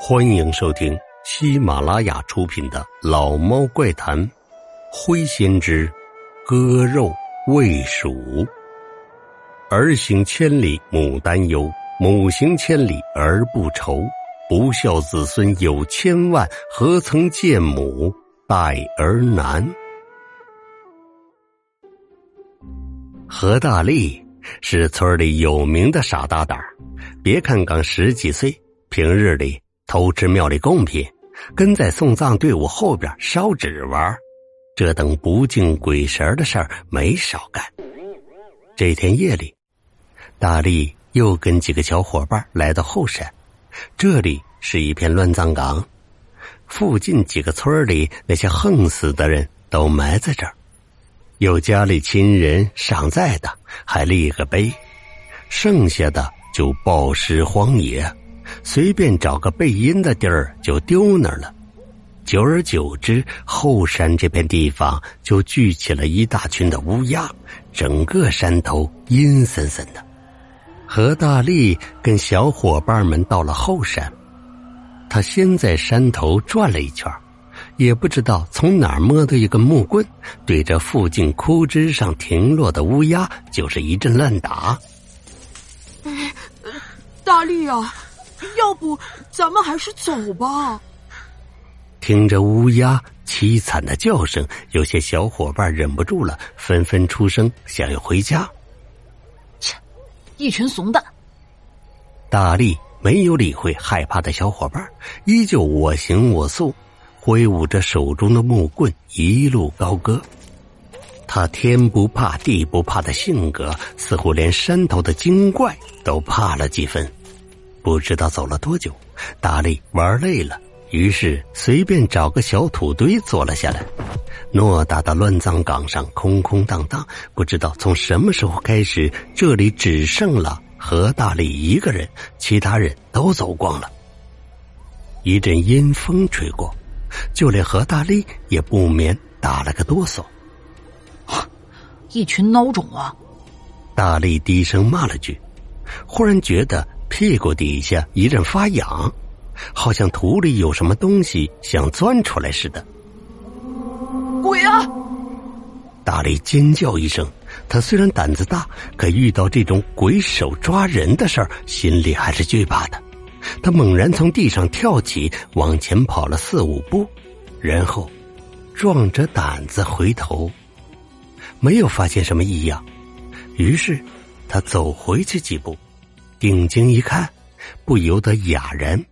欢迎收听喜马拉雅出品的《老猫怪谈》，灰先知割肉喂鼠。儿行千里母担忧，母行千里儿不愁。不孝子孙有千万，何曾见母待儿难？何大力是村里有名的傻大胆别看刚十几岁，平日里。偷吃庙里贡品，跟在送葬队伍后边烧纸玩，这等不敬鬼神的事儿没少干。这天夜里，大力又跟几个小伙伴来到后山，这里是一片乱葬岗，附近几个村里那些横死的人都埋在这儿，有家里亲人尚在的还立个碑，剩下的就暴尸荒野。随便找个背阴的地儿就丢那儿了，久而久之，后山这片地方就聚起了一大群的乌鸦，整个山头阴森森的。何大力跟小伙伴们到了后山，他先在山头转了一圈，也不知道从哪儿摸到一根木棍，对着附近枯枝上停落的乌鸦就是一阵乱打。大力啊！要不咱们还是走吧。听着乌鸦凄惨的叫声，有些小伙伴忍不住了，纷纷出声想要回家。切，一群怂蛋！大力没有理会害怕的小伙伴，依旧我行我素，挥舞着手中的木棍，一路高歌。他天不怕地不怕的性格，似乎连山头的精怪都怕了几分。不知道走了多久，大力玩累了，于是随便找个小土堆坐了下来。偌大的乱葬岗上空空荡荡，不知道从什么时候开始，这里只剩了何大力一个人，其他人都走光了。一阵阴风吹过，就连何大力也不免打了个哆嗦。一群孬种啊！大力低声骂了句，忽然觉得。屁股底下一阵发痒，好像土里有什么东西想钻出来似的。鬼啊！大力尖叫一声。他虽然胆子大，可遇到这种鬼手抓人的事儿，心里还是惧怕的。他猛然从地上跳起，往前跑了四五步，然后壮着胆子回头，没有发现什么异样。于是他走回去几步。定睛一看，不由得哑然：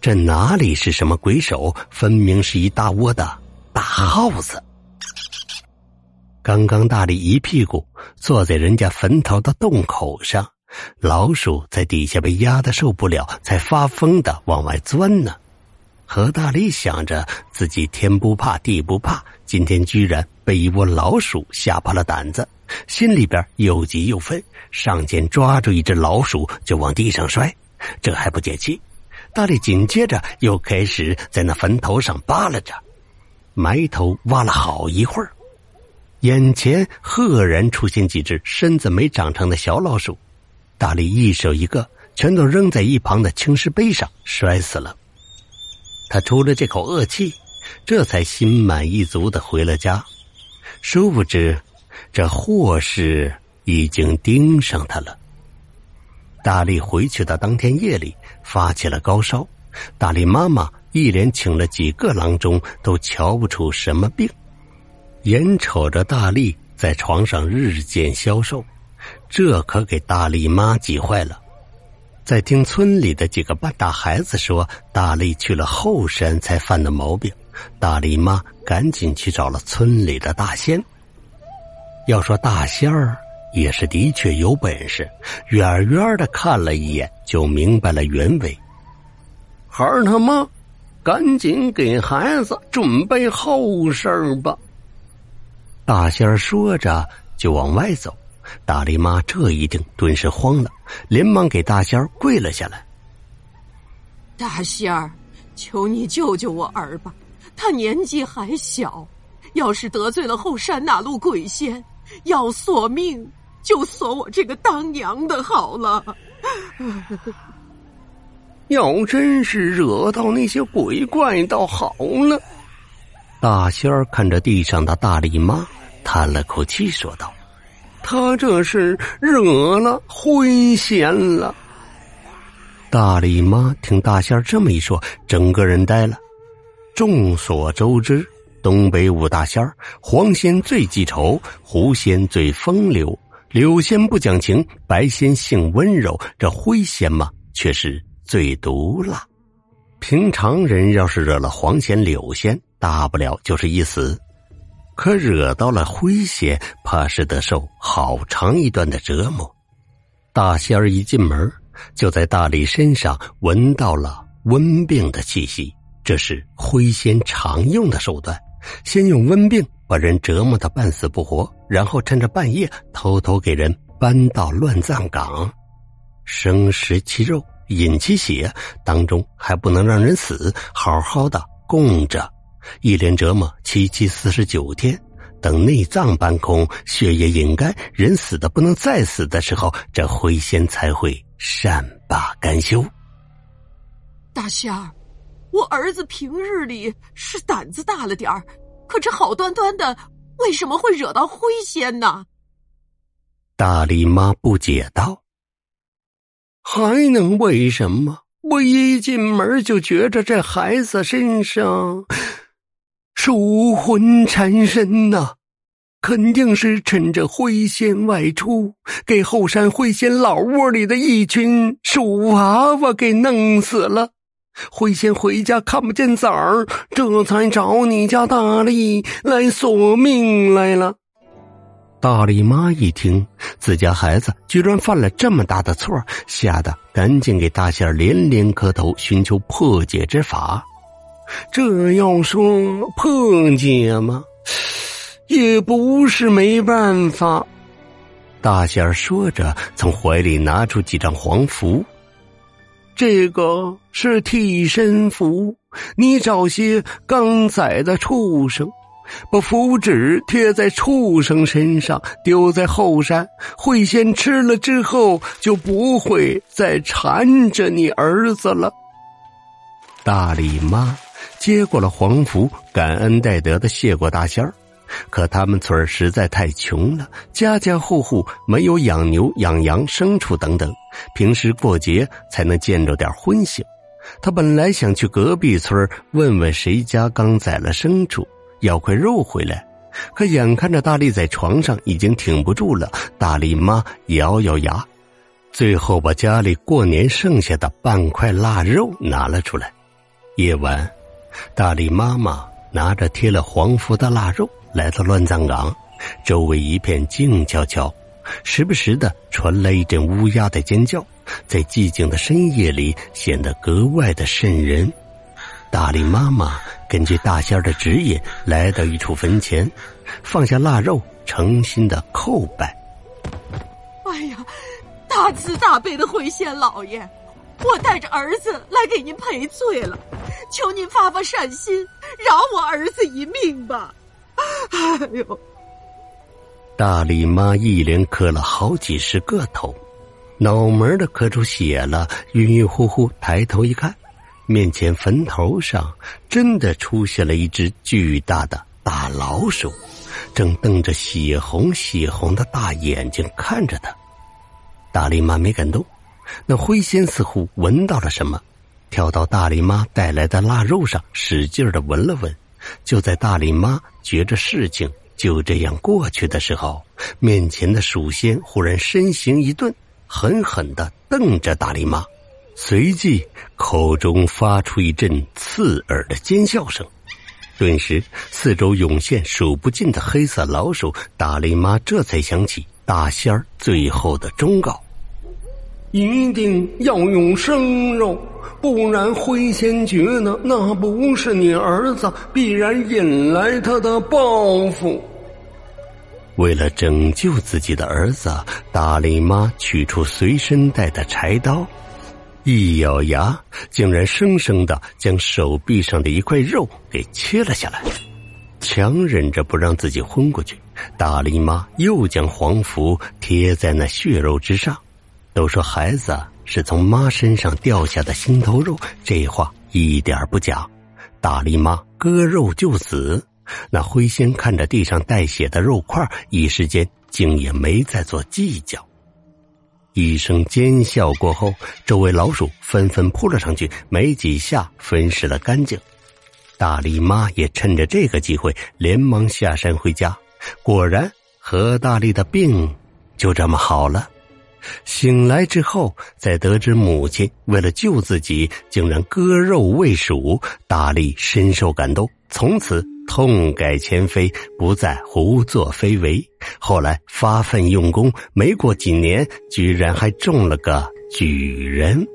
这哪里是什么鬼手？分明是一大窝的大耗子！刚刚大力一屁股坐在人家坟头的洞口上，老鼠在底下被压的受不了，才发疯的往外钻呢。何大力想着自己天不怕地不怕，今天居然被一窝老鼠吓破了胆子。心里边又急又愤，上前抓住一只老鼠就往地上摔，这还不解气。大力紧接着又开始在那坟头上扒拉着，埋头挖了好一会儿，眼前赫然出现几只身子没长成的小老鼠，大力一手一个，全都扔在一旁的青石碑上，摔死了。他出了这口恶气，这才心满意足的回了家，殊不知。这祸事已经盯上他了。大力回去的当天夜里发起了高烧，大力妈妈一连请了几个郎中，都瞧不出什么病。眼瞅着大力在床上日渐消瘦，这可给大力妈急坏了。在听村里的几个半大孩子说大力去了后山才犯的毛病，大力妈赶紧去找了村里的大仙。要说大仙儿也是的确有本事，远远的看了一眼就明白了原委。孩儿他妈，赶紧给孩子准备后事吧。大仙儿说着就往外走，大力妈这一听顿时慌了，连忙给大仙儿跪了下来。大仙儿，求你救救我儿吧，他年纪还小，要是得罪了后山那路鬼仙。要索命，就索我这个当娘的好了。要真是惹到那些鬼怪，倒好了。大仙儿看着地上的大力妈，叹了口气，说道：“他这是惹了灰仙了。”大力妈听大仙这么一说，整个人呆了。众所周知，东北五大仙儿，黄仙最记仇，狐仙最风流，柳仙不讲情，白仙性温柔，这灰仙嘛，却是最毒辣。平常人要是惹了黄仙、柳仙，大不了就是一死；可惹到了灰仙，怕是得受好长一段的折磨。大仙儿一进门。就在大力身上闻到了瘟病的气息，这是灰仙常用的手段。先用瘟病把人折磨的半死不活，然后趁着半夜偷偷给人搬到乱葬岗，生食其肉，饮其血，当中还不能让人死，好好的供着，一连折磨七七四十九天。等内脏搬空，血液饮干，人死的不能再死的时候，这灰仙才会。善罢甘休，大仙儿，我儿子平日里是胆子大了点儿，可这好端端的，为什么会惹到灰仙呢？大力妈不解道：“还能为什么？我一进门就觉着这孩子身上是武魂缠身呐。”肯定是趁着灰仙外出，给后山灰仙老窝里的一群鼠娃娃给弄死了。灰仙回家看不见崽儿，这才找你家大力来索命来了。大力妈一听自家孩子居然犯了这么大的错，吓得赶紧给大仙连连磕头，寻求破解之法。这要说破解吗？也不是没办法，大仙儿说着，从怀里拿出几张黄符。这个是替身符，你找些刚宰的畜生，把符纸贴在畜生身上，丢在后山，会仙吃了之后，就不会再缠着你儿子了。大李妈接过了黄符，感恩戴德的谢过大仙儿。可他们村实在太穷了，家家户户没有养牛、养羊、牲畜等等，平时过节才能见着点荤腥。他本来想去隔壁村问问谁家刚宰了牲畜，要块肉回来，可眼看着大力在床上已经挺不住了，大力妈咬咬牙，最后把家里过年剩下的半块腊肉拿了出来。夜晚，大力妈妈拿着贴了黄符的腊肉。来到乱葬岗，周围一片静悄悄，时不时的传来一阵乌鸦的尖叫，在寂静的深夜里显得格外的瘆人。大力妈妈根据大仙儿的指引，来到一处坟前，放下腊肉，诚心的叩拜。哎呀，大慈大悲的回仙老爷，我带着儿子来给您赔罪了，求您发发善心，饶我儿子一命吧。哎呦！大力妈一连磕了好几十个头，脑门的磕出血了，晕晕乎乎，抬头一看，面前坟头上真的出现了一只巨大的大老鼠，正瞪着血红血红的大眼睛看着他。大力妈没敢动，那灰仙似乎闻到了什么，跳到大力妈带来的腊肉上，使劲的闻了闻。就在大力妈觉着事情就这样过去的时候，面前的鼠仙忽然身形一顿，狠狠的瞪着大力妈，随即口中发出一阵刺耳的尖笑声，顿时四周涌现数不尽的黑色老鼠。大力妈这才想起大仙儿最后的忠告。一定要用生肉，不然灰仙觉得那不是你儿子，必然引来他的报复。为了拯救自己的儿子，大力妈取出随身带的柴刀，一咬牙，竟然生生的将手臂上的一块肉给切了下来，强忍着不让自己昏过去。大力妈又将黄符贴在那血肉之上。都说孩子是从妈身上掉下的心头肉，这话一点不假。大力妈割肉就死，那灰仙看着地上带血的肉块，一时间竟也没再做计较。一声尖笑过后，周围老鼠纷纷扑了上去，没几下分食了干净。大力妈也趁着这个机会，连忙下山回家。果然，何大力的病就这么好了。醒来之后，在得知母亲为了救自己，竟然割肉喂鼠，大力深受感动，从此痛改前非，不再胡作非为。后来发奋用功，没过几年，居然还中了个举人。